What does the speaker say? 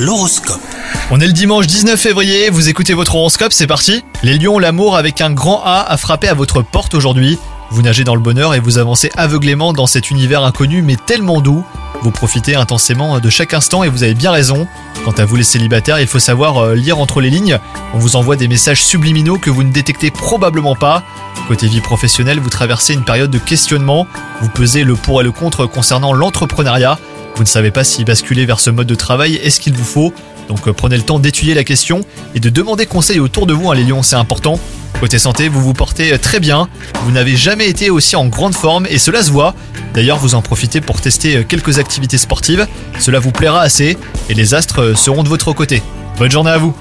L'horoscope. On est le dimanche 19 février, vous écoutez votre horoscope, c'est parti Les lions, l'amour avec un grand A a frappé à votre porte aujourd'hui. Vous nagez dans le bonheur et vous avancez aveuglément dans cet univers inconnu mais tellement doux. Vous profitez intensément de chaque instant et vous avez bien raison. Quant à vous les célibataires, il faut savoir euh, lire entre les lignes. On vous envoie des messages subliminaux que vous ne détectez probablement pas. Côté vie professionnelle, vous traversez une période de questionnement. Vous pesez le pour et le contre concernant l'entrepreneuriat. Vous ne savez pas si basculer vers ce mode de travail est ce qu'il vous faut. Donc euh, prenez le temps d'étudier la question et de demander conseil autour de vous, hein, les lions, c'est important. Côté santé, vous vous portez euh, très bien. Vous n'avez jamais été aussi en grande forme et cela se voit. D'ailleurs, vous en profitez pour tester euh, quelques activités sportives. Cela vous plaira assez et les astres seront de votre côté. Bonne journée à vous